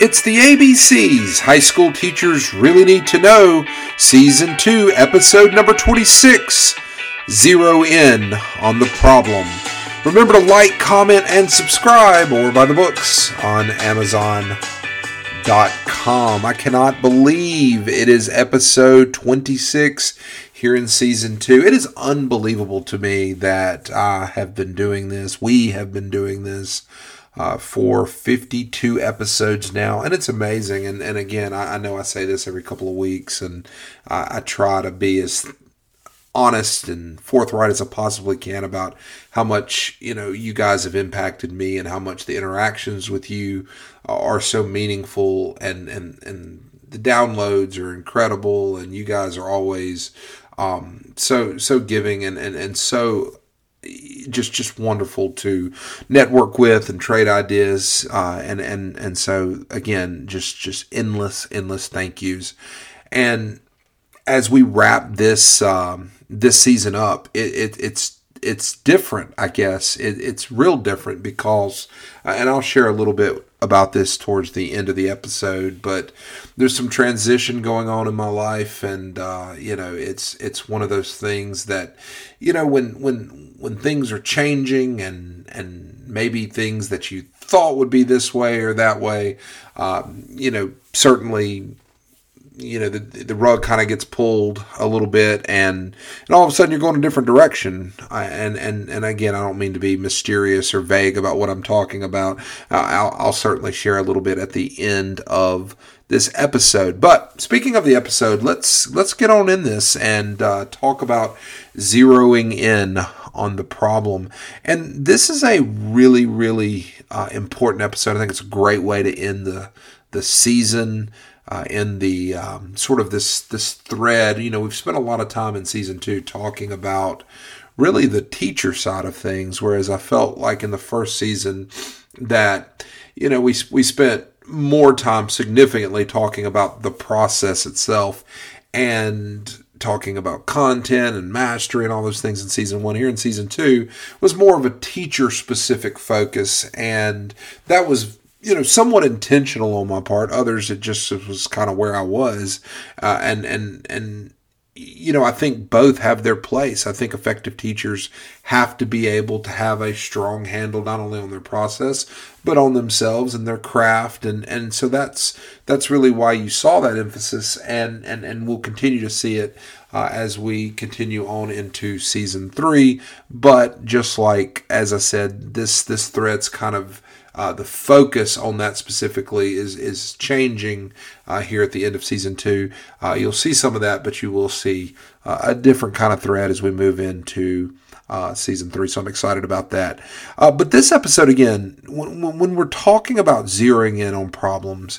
It's the ABCs High School Teachers Really Need to Know, Season 2, Episode number 26 Zero In on the Problem. Remember to like, comment, and subscribe or buy the books on Amazon.com. I cannot believe it is episode 26 here in season two. It is unbelievable to me that I have been doing this. We have been doing this uh, for 52 episodes now, and it's amazing. And, and again, I, I know I say this every couple of weeks, and I, I try to be as honest and forthright as I possibly can about how much you know you guys have impacted me and how much the interactions with you are so meaningful and and and the downloads are incredible and you guys are always um, so so giving and and and so just just wonderful to network with and trade ideas uh, and and and so again just just endless endless thank yous. And as we wrap this um, this season up it, it, it's it's different i guess. It, it's real different because uh, and i'll share a little bit about this towards the end of the episode, but there's some transition going on in my life, and uh, you know, it's it's one of those things that, you know, when when when things are changing and and maybe things that you thought would be this way or that way, um, you know, certainly you know the the rug kind of gets pulled a little bit and and all of a sudden you're going a different direction. I, and and and again I don't mean to be mysterious or vague about what I'm talking about. I'll, I'll certainly share a little bit at the end of this episode. But speaking of the episode let's let's get on in this and uh, talk about zeroing in on the problem and this is a really really uh, important episode I think it's a great way to end the the season uh, in the um, sort of this this thread. You know, we've spent a lot of time in season two talking about really the teacher side of things, whereas I felt like in the first season that you know we we spent more time significantly talking about the process itself and talking about content and mastery and all those things in season one. Here in season two was more of a teacher specific focus, and that was you know, somewhat intentional on my part. Others, it just was kind of where I was, uh, and and and you know, I think both have their place. I think effective teachers have to be able to have a strong handle not only on their process but on themselves and their craft, and and so that's that's really why you saw that emphasis, and and and we'll continue to see it uh, as we continue on into season three. But just like as I said, this this thread's kind of uh, the focus on that specifically is is changing uh, here at the end of season two. Uh, you'll see some of that, but you will see uh, a different kind of thread as we move into uh, season three. So I'm excited about that. Uh, but this episode, again, when, when we're talking about zeroing in on problems,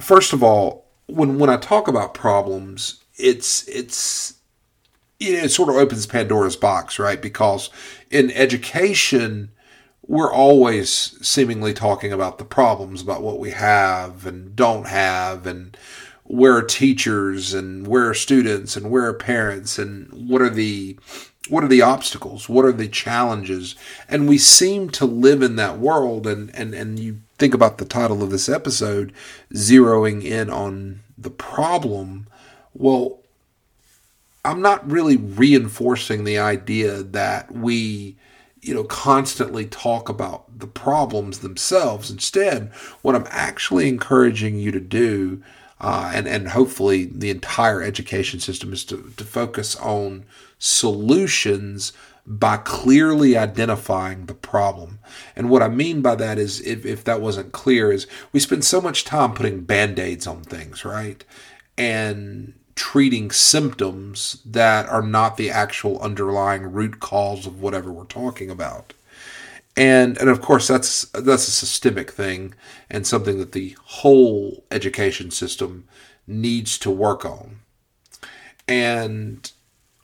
first of all, when when I talk about problems, it's it's it sort of opens Pandora's box, right? Because in education, we're always seemingly talking about the problems, about what we have and don't have, and where are teachers and where are students and where are parents and what are the what are the obstacles? What are the challenges? And we seem to live in that world and and and you think about the title of this episode zeroing in on the problem. Well i'm not really reinforcing the idea that we you know, constantly talk about the problems themselves. Instead, what I'm actually encouraging you to do, uh, and and hopefully the entire education system is to, to focus on solutions by clearly identifying the problem. And what I mean by that is, if, if that wasn't clear, is we spend so much time putting band aids on things, right? And treating symptoms that are not the actual underlying root cause of whatever we're talking about. And and of course that's that's a systemic thing and something that the whole education system needs to work on. And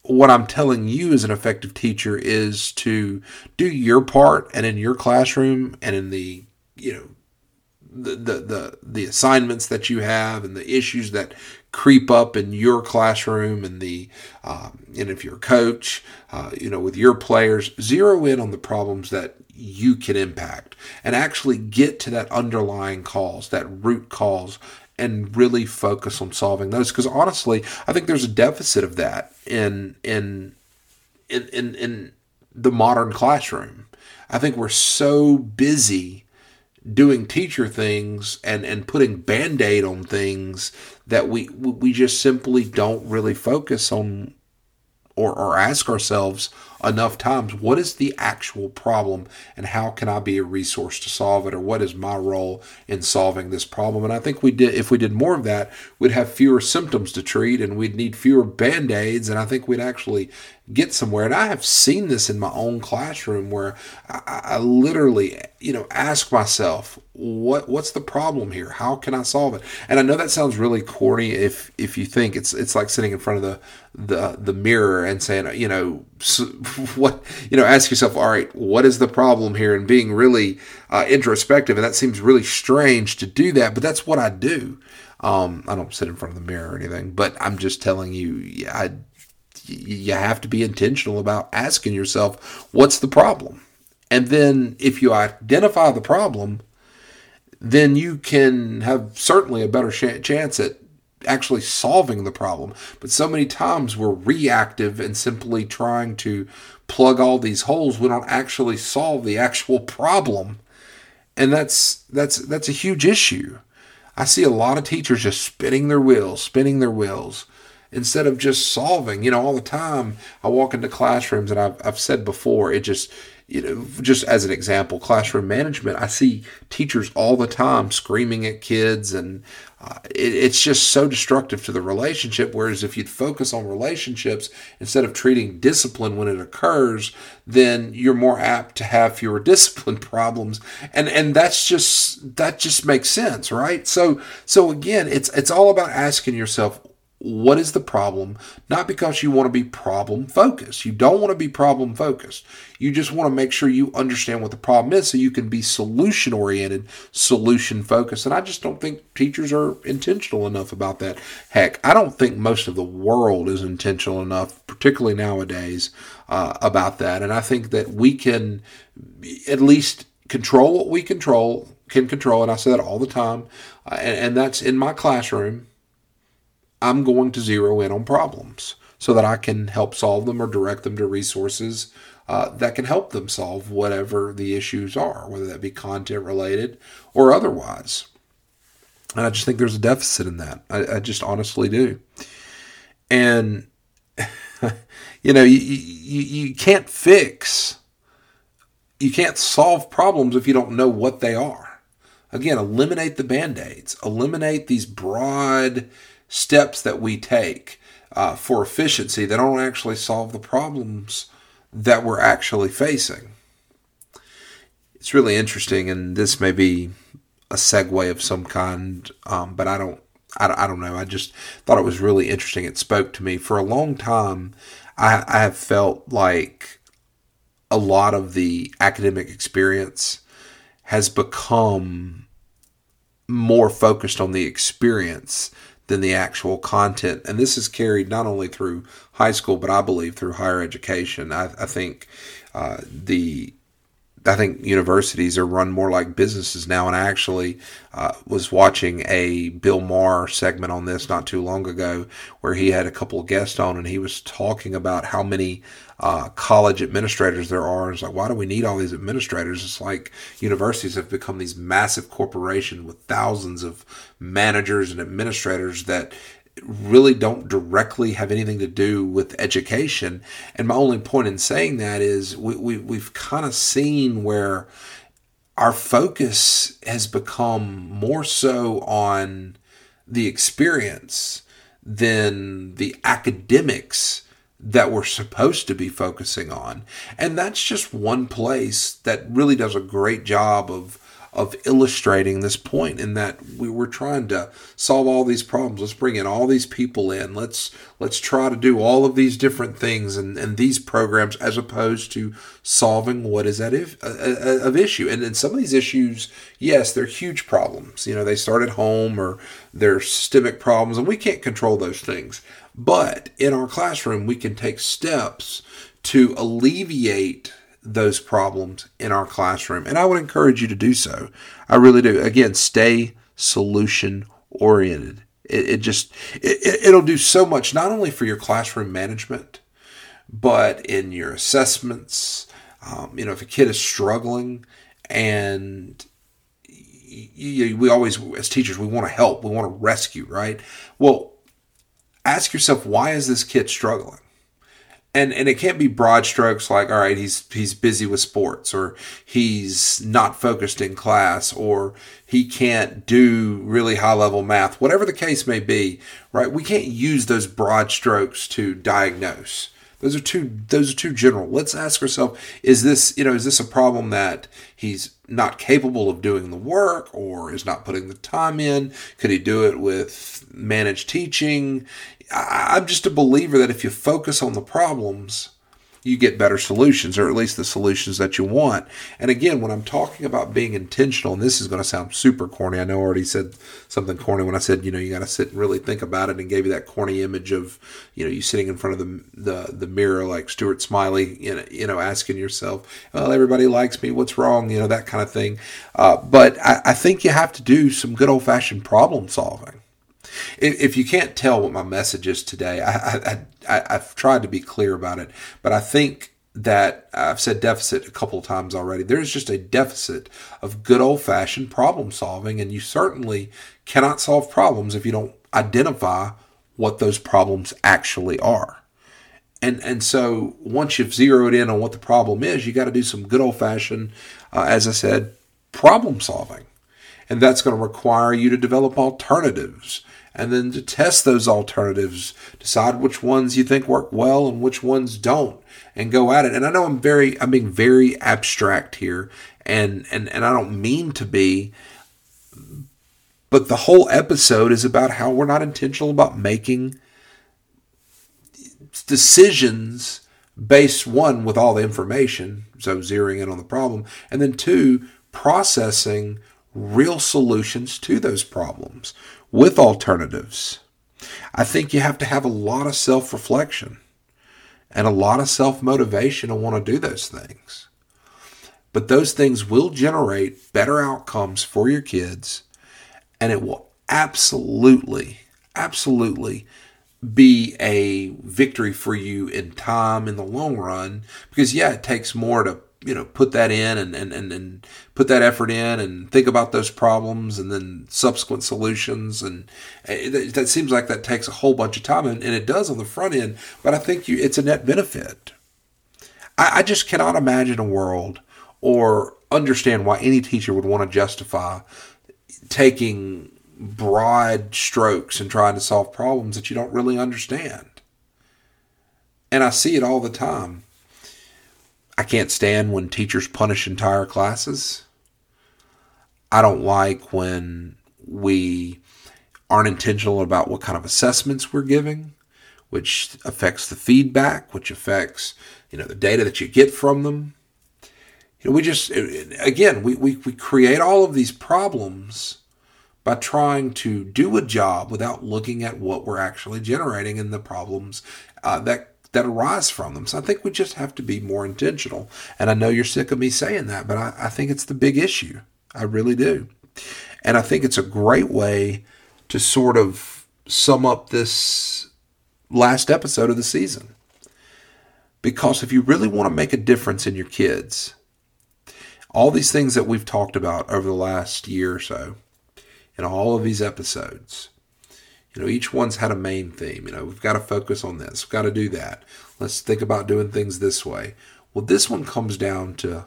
what I'm telling you as an effective teacher is to do your part and in your classroom and in the you know the, the the the assignments that you have and the issues that creep up in your classroom and the um, and if you're a coach uh, you know with your players zero in on the problems that you can impact and actually get to that underlying cause, that root cause, and really focus on solving those. Because honestly, I think there's a deficit of that in in in in, in the modern classroom. I think we're so busy doing teacher things and and putting band-aid on things that we we just simply don't really focus on or, or ask ourselves enough times what is the actual problem and how can I be a resource to solve it or what is my role in solving this problem? And I think we did if we did more of that we'd have fewer symptoms to treat and we'd need fewer band-aids and I think we'd actually get somewhere. And I have seen this in my own classroom where I, I literally you know ask myself what what's the problem here? How can I solve it? And I know that sounds really corny if if you think it's it's like sitting in front of the the the mirror and saying you know what you know ask yourself all right what is the problem here? And being really uh, introspective and that seems really strange to do that but that's what i do. Um, i don't sit in front of the mirror or anything but i'm just telling you I, you have to be intentional about asking yourself what's the problem? And then if you identify the problem then you can have certainly a better chance at actually solving the problem. But so many times we're reactive and simply trying to plug all these holes. We don't actually solve the actual problem. And that's that's that's a huge issue. I see a lot of teachers just spinning their wheels, spinning their wheels instead of just solving. You know, all the time I walk into classrooms and I've, I've said before, it just you know, just as an example, classroom management, I see teachers all the time screaming at kids, and uh, it, it's just so destructive to the relationship. Whereas if you'd focus on relationships instead of treating discipline when it occurs, then you're more apt to have fewer discipline problems, and and that's just that just makes sense, right? So so again, it's it's all about asking yourself what is the problem, not because you want to be problem focused. You don't want to be problem focused. You just want to make sure you understand what the problem is so you can be solution oriented, solution focused. And I just don't think teachers are intentional enough about that. Heck, I don't think most of the world is intentional enough, particularly nowadays, uh, about that. And I think that we can at least control what we control, can control. And I say that all the time. Uh, and, and that's in my classroom I'm going to zero in on problems so that I can help solve them or direct them to resources uh, that can help them solve whatever the issues are, whether that be content related or otherwise. And I just think there's a deficit in that. I, I just honestly do. And, you know, you, you, you can't fix, you can't solve problems if you don't know what they are. Again, eliminate the band aids, eliminate these broad, steps that we take uh, for efficiency that don't actually solve the problems that we're actually facing. It's really interesting, and this may be a segue of some kind, um, but I don't, I, I don't know. I just thought it was really interesting. It spoke to me for a long time. I, I have felt like a lot of the academic experience has become more focused on the experience than the actual content. And this is carried not only through high school, but I believe through higher education. I, I think uh, the I think universities are run more like businesses now. And I actually uh, was watching a Bill Maher segment on this not too long ago, where he had a couple of guests on, and he was talking about how many uh, college administrators there are. It's like, why do we need all these administrators? It's like universities have become these massive corporations with thousands of managers and administrators that really don't directly have anything to do with education. And my only point in saying that is we, we, we've kind of seen where our focus has become more so on the experience than the academics that we're supposed to be focusing on. And that's just one place that really does a great job of of illustrating this point in that we were trying to solve all these problems. Let's bring in all these people in. Let's let's try to do all of these different things and, and these programs as opposed to solving what is at if, uh, uh, of issue. And then some of these issues, yes, they're huge problems. You know, they start at home or they're systemic problems, and we can't control those things. But in our classroom, we can take steps to alleviate those problems in our classroom. And I would encourage you to do so. I really do. Again, stay solution oriented. It, it, just it, it'll do so much not only for your classroom management, but in your assessments. Um, you know, if a kid is struggling and we always, as teachers, we want to help, we want to rescue, right? Well, ask yourself, why is this kid struggling? and and it can't be broad strokes like all right he's he's busy with sports or he's not focused in class or he can't do really high level math whatever the case may be right? We can't use those broad strokes to diagnose. Those are too those are too general. Let's ask ourselves is this you know is this a problem that he's not capable of doing the work or is not putting the time in? Could he do it with managed teaching I'm just a believer that if you focus on the problems, you get better solutions, or at least the solutions that you want. And again, when I'm talking about being intentional, and this is going to sound super corny, I know I already said something corny when I said, you know, you got to sit and really think about it, and gave you that corny image of, you know, you sitting in front of the the, the mirror like Stuart Smalley, you know, you know, asking yourself, well, everybody likes me, what's wrong, you know, that kind of thing. Uh, but I, I think you have to do some good old fashioned problem solving if you can't tell what my message is today, I, I, have tried to be clear about it, but I think that I've said deficit a couple of times already. There's just a deficit of good old fashioned problem solving, and you certainly cannot solve problems if you don't identify what those problems actually are. And, and so once you've zeroed in on what the problem is, you got to do some good old fashioned, uh, as I said, problem solving. And that's going to require you to develop alternatives and then to test those alternatives, decide which ones you think work well and which ones don't, and go at it. And I know I'm very, I'm being very abstract here, and and and I don't mean to be, but the whole episode is about how we're not intentional about making decisions based one with all the information, so zeroing in on the problem, and then two processing real solutions to those problems with alternatives. I think you have to have a lot of self reflection and a lot of self motivation to want to do those things. But those things will generate better outcomes for your kids, and it will absolutely, absolutely be a victory for you in time in the long run. Because, yeah, it takes more to you know put that in and, and, and, and put that effort in and think about those problems and then subsequent solutions. And uh, it, that seems like that takes a whole bunch of time and, and, it does on the front end but i think you, it's a net benefit. I, I just cannot imagine a world or understand why any teacher would want to justify taking broad strokes and trying to solve problems that you don't really understand. And i see it all the time I can't stand when teachers punish entire classes. I don't like when we aren't intentional about what kind of assessments we're giving, which affects the feedback, which affects, you know, the data that you get from them. You know, we just again, we, we, we create all of these problems by trying to do a job without looking at what we're actually generating and the problems uh, that that arise from them. So I think we just have to be more intentional. And I know you're sick of me saying that, but I, I think it's the big issue. I really do. And I think it's a great way to sort of sum up this last episode of the season. Because if you really want to make a difference in your kids, all these things that we've talked about over the last year or so, in all of these episodes, you know, each one's had a main theme. You know, we've got to focus on this. We've got to do that. Let's think about doing things this way. Well, this one comes down to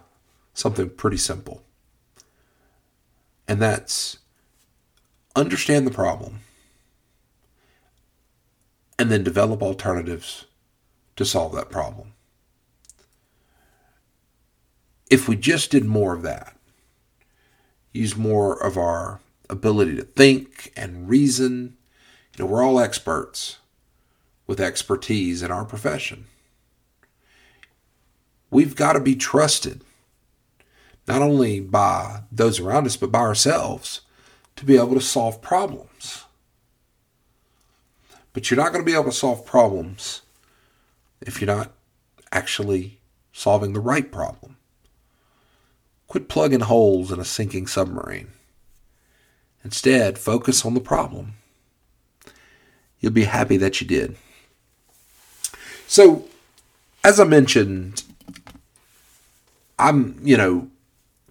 something pretty simple. And that's understand the problem and then develop alternatives to solve that problem. If we just did more of that, use more of our ability to think and reason know, we're all experts with expertise in our profession. We've got to be trusted, not only by those around us, but by ourselves to be able to solve problems. But you're not going to be able to solve problems if you're not actually solving the right problem. Quit plugging holes in a sinking submarine. Instead, focus on the problem. You'll be happy that you did. So, as I mentioned, I'm, you know,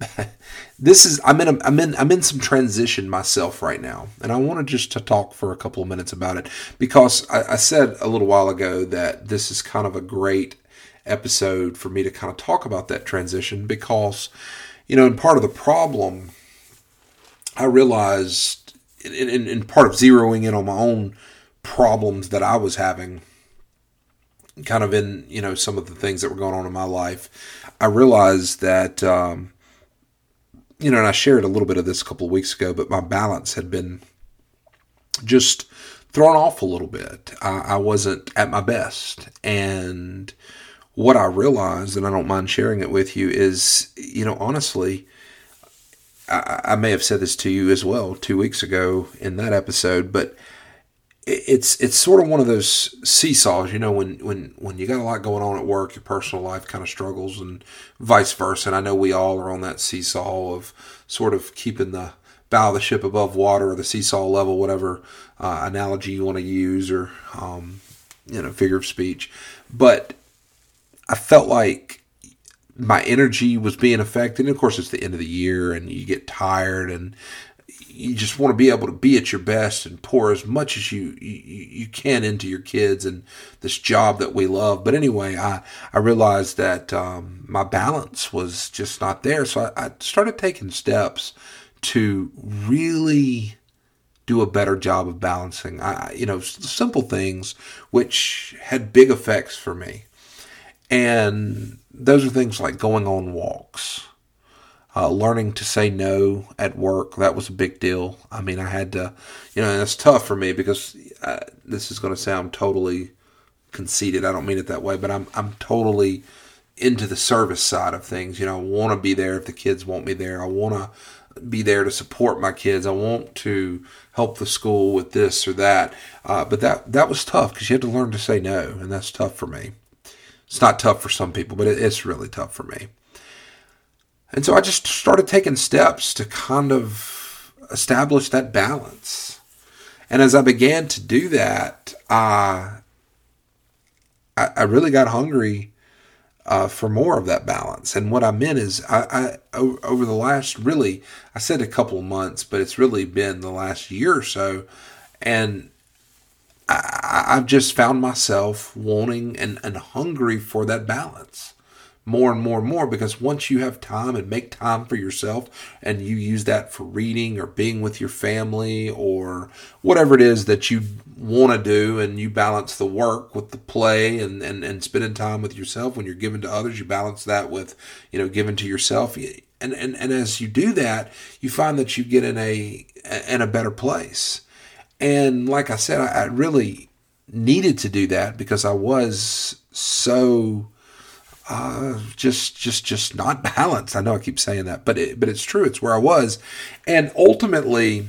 this is I'm in a, I'm in I'm in some transition myself right now, and I wanted just to talk for a couple of minutes about it because I, I said a little while ago that this is kind of a great episode for me to kind of talk about that transition because, you know, in part of the problem, I realized in, in, in part of zeroing in on my own problems that I was having kind of in you know some of the things that were going on in my life i realized that um, you know, and I shared a little bit of this a couple of weeks ago, but my balance had been just thrown off a little bit. I, I wasn't at my best. And what I realized, and I don't mind sharing it with you, is, you know, honestly, I, I may have said this to you as well two weeks ago in that episode, but it's it's sort of one of those seesaws, you know, when when when you got a lot going on at work, your personal life kind of struggles, and vice versa. And I know we all are on that seesaw of sort of keeping the bow of the ship above water, or the seesaw level, whatever uh, analogy you want to use, or um, you know, figure of speech. But I felt like my energy was being affected. And of course, it's the end of the year, and you get tired, and you just want to be able to be at your best and pour as much as you, you, you can into your kids and this job that we love. But anyway, I, I realized that um, my balance was just not there. So I, I started taking steps to really do a better job of balancing. I, you know, simple things which had big effects for me. And those are things like going on walks uh, learning to say no at work, that was a big deal. I mean, I had to, you know, and it's tough for me because uh, this is going to sound totally conceited. I don't mean it that way, but I'm, I'm totally into the service side of things. You know, I want to be there if the kids want me there. I want to be there to support my kids. I want to help the school with this or that. Uh, but that that was tough because you had to learn to say no, and that's tough for me. It's not tough for some people, but it, it's really tough for me. And so I just started taking steps to kind of establish that balance. And as I began to do that, uh, I, I really got hungry uh, for more of that balance. And what I meant is, I, I, over the last really, I said a couple of months, but it's really been the last year or so, and I, I've just found myself wanting and, and hungry for that balance more and more and more because once you have time and make time for yourself and you use that for reading or being with your family or whatever it is that you want to do and you balance the work with the play and, and, and spending time with yourself when you're giving to others you balance that with you know giving to yourself. And, and, and as you do that you find that you get in a in a better place. And like I said I, I really needed to do that because I was so uh, just just just not balanced. I know I keep saying that, but it, but it's true. It's where I was, and ultimately,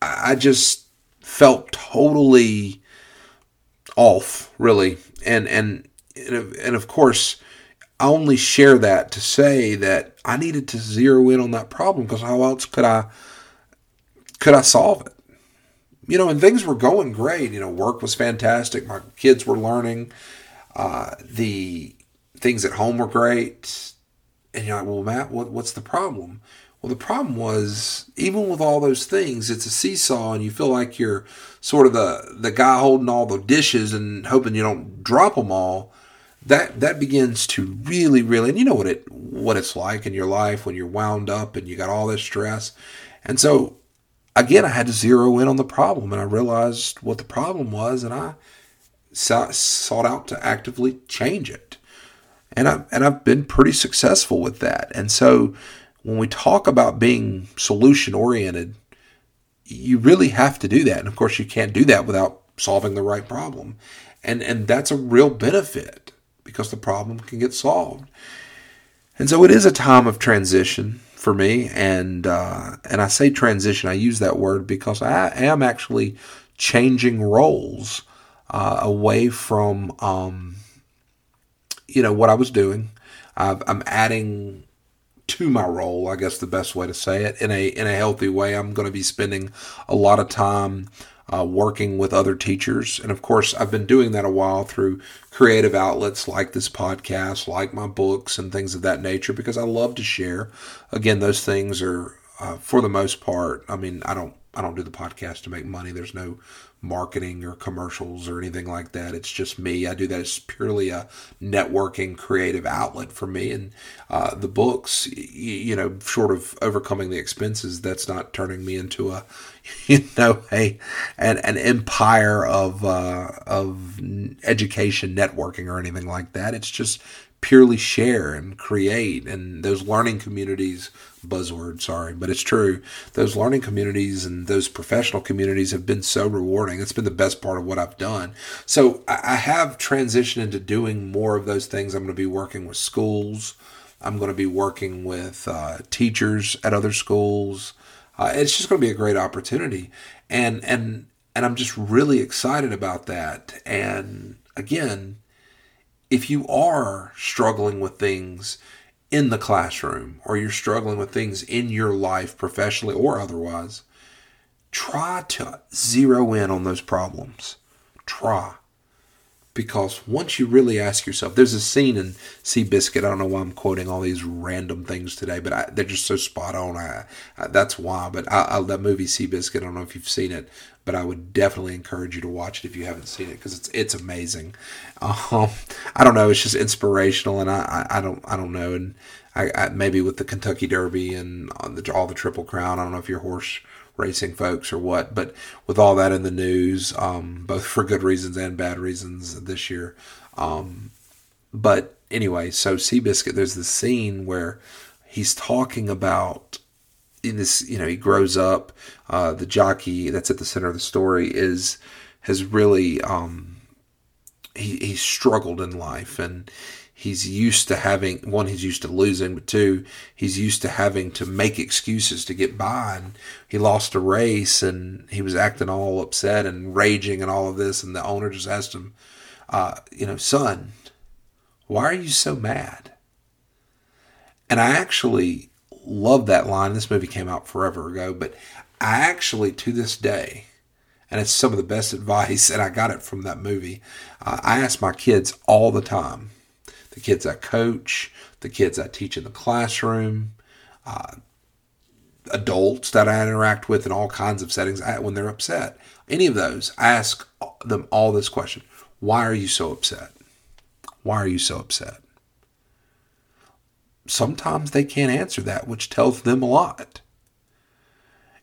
I just felt totally off, really. And and and of course, I only share that to say that I needed to zero in on that problem because how else could I could I solve it? You know, and things were going great. You know, work was fantastic. My kids were learning. Uh, the things at home were great. And you're like, well, Matt, what, what's the problem? Well, the problem was even with all those things, it's a seesaw, and you feel like you're sort of the the guy holding all the dishes and hoping you don't drop them all. That that begins to really, really, and you know what it what it's like in your life when you're wound up and you got all this stress. And so, again, I had to zero in on the problem, and I realized what the problem was, and I sought out to actively change it and I've, and I've been pretty successful with that. And so when we talk about being solution oriented, you really have to do that. And of course, you can't do that without solving the right problem. And and that's a real benefit because the problem can get solved. And so it is a time of transition for me. And uh, and I say transition. I use that word because I am actually changing roles uh, away from. Um, you know, what I was doing. i I'm adding to my role, I guess the best way to say it, in a in a healthy way. I'm going to be spending a lot of time uh, working with other teachers, and of course, I've been doing that a while through creative outlets like this podcast, like my books, and things of that nature, because I love to share. Again, those things are uh, for the most part. I mean, I don't I don't do the podcast to make money. There's no marketing or commercials or anything like that. It's just me. I do that as purely a networking creative outlet for me. And uh, the books, you, know, short of overcoming the expenses, that's not turning me into a, you know, a an, an empire of uh, of education networking or anything like that. It's just purely share and create and those learning communities buzzword, sorry, but it's true. Those learning communities and those professional communities have been so rewarding. It's been the best part of what I've done. So I have transitioned into doing more of those things. I'm going to be working with schools. I'm going to be working with uh, teachers at other schools. Uh, it's just going to be a great opportunity, and and and I'm just really excited about that. And again, if you are struggling with things in the classroom or you're struggling with things in your life, professionally or otherwise, try to zero in on those problems. Try. Because once you really ask yourself, there's a scene in Seabiscuit. I don't know why I'm quoting all these random things today, but I, they're just so spot on. I, I, that's why. But I, that movie Seabiscuit, I don't know if you've seen it, but I would definitely encourage you to watch it if you haven't seen it because it's it's amazing. Um, I don't know, it's just inspirational, and I, I, I don't I don't know, and I, I, maybe with the Kentucky Derby and the, all the Triple Crown, I don't know if you're horse racing folks or what, but with all that in the news, um, both for good reasons and bad reasons this year. Um, but anyway, so Seabiscuit, there's this scene where he's talking about in this, you know, he grows up. Uh, the jockey that's at the center of the story is has really um, he he's struggled in life and he's used to having one he's used to losing but two he's used to having to make excuses to get by and he lost a race and he was acting all upset and raging and all of this and the owner just asked him uh, you know son why are you so mad and i actually love that line. This movie came out forever ago, but I actually, to this day, and it's some of the best advice, and I got it from that movie. Uh, I ask my kids all the time the kids I coach, the kids I teach in the classroom, uh, adults that I interact with in all kinds of settings I, when they're upset. Any of those, I ask them all this question Why are you so upset? Why are you so upset? sometimes they can't answer that, which tells them a lot.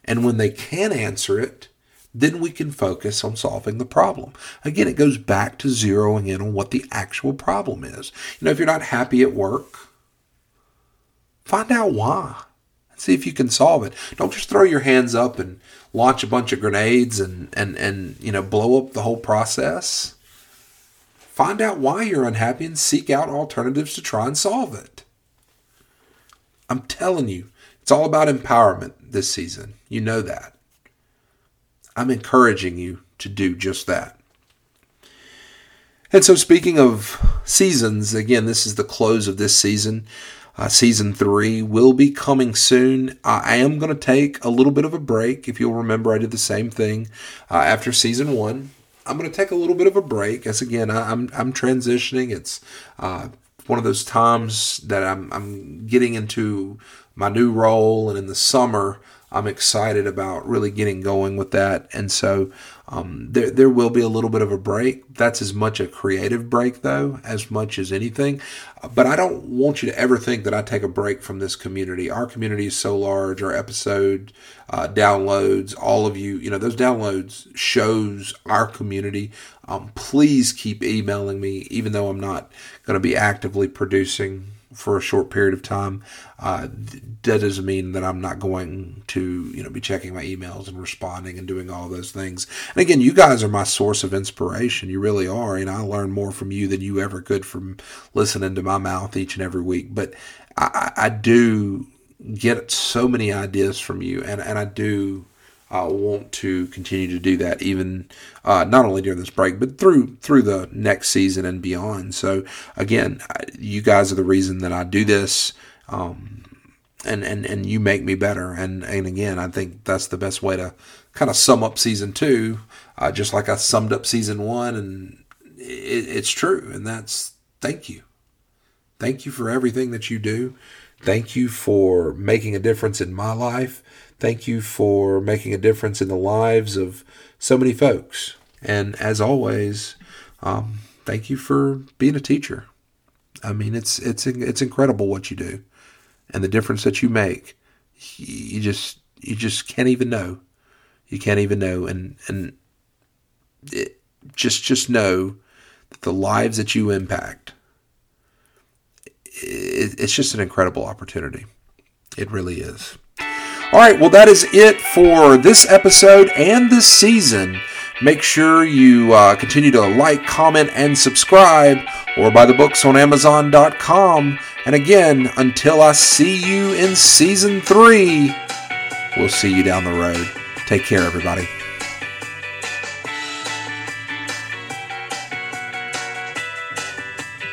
And when they can answer it, then we can focus on solving the problem. Again, it goes back to zeroing in on what the actual problem is. You know, if you're not happy at work, find out why and see if you can solve it. Don't just throw your hands up and launch a bunch of grenades and, and, and you know, blow up the whole process. Find out why you're unhappy and seek out alternatives to try and solve it. I'm telling you, it's all about empowerment this season. You know that. I'm encouraging you to do just that. And so, speaking of seasons, again, this is the close of this season. Uh, season three will be coming soon. I am going to take a little bit of a break. If you'll remember, I did the same thing uh, after season one. I'm going to take a little bit of a break. As again, I, am I'm, I'm transitioning. It's uh, one of those times that I'm, I'm getting into my new role, and in the summer, I'm excited about really getting going with that. And so um, there, there will be a little bit of a break. That's as much a creative break, though, as much as anything. But I don't want you to ever think that I take a break from this community. Our community is so large. Our episode uh, downloads, all of you, you know, those downloads shows our community. Um, please keep emailing me, even though I'm not going to be actively producing for a short period of time. Uh, that doesn't mean that I'm not going to, you know, be checking my emails and responding and doing all those things. And again, you guys are my source of inspiration. You really are, and I learn more from you than you ever could from listening to my mouth each and every week. But I, I do get so many ideas from you, and and I do I want to continue to do that, even uh, not only during this break, but through through the next season and beyond. So again, you guys are the reason that I do this. Um, and, and, and you make me better. And, and again, I think that's the best way to kind of sum up season two, uh, just like I summed up season one. And it, it's true. And that's thank you. Thank you for everything that you do. Thank you for making a difference in my life. Thank you for making a difference in the lives of so many folks. And as always, um, thank you for being a teacher. I mean, it's it's it's incredible what you do, and the difference that you make. You just you just can't even know. You can't even know, and and it, just just know that the lives that you impact it's just an incredible opportunity. It really is. All right, well, that is it for this episode and this season. Make sure you uh, continue to like, comment, and subscribe, or buy the books on Amazon.com. And again, until I see you in season three, we'll see you down the road. Take care, everybody.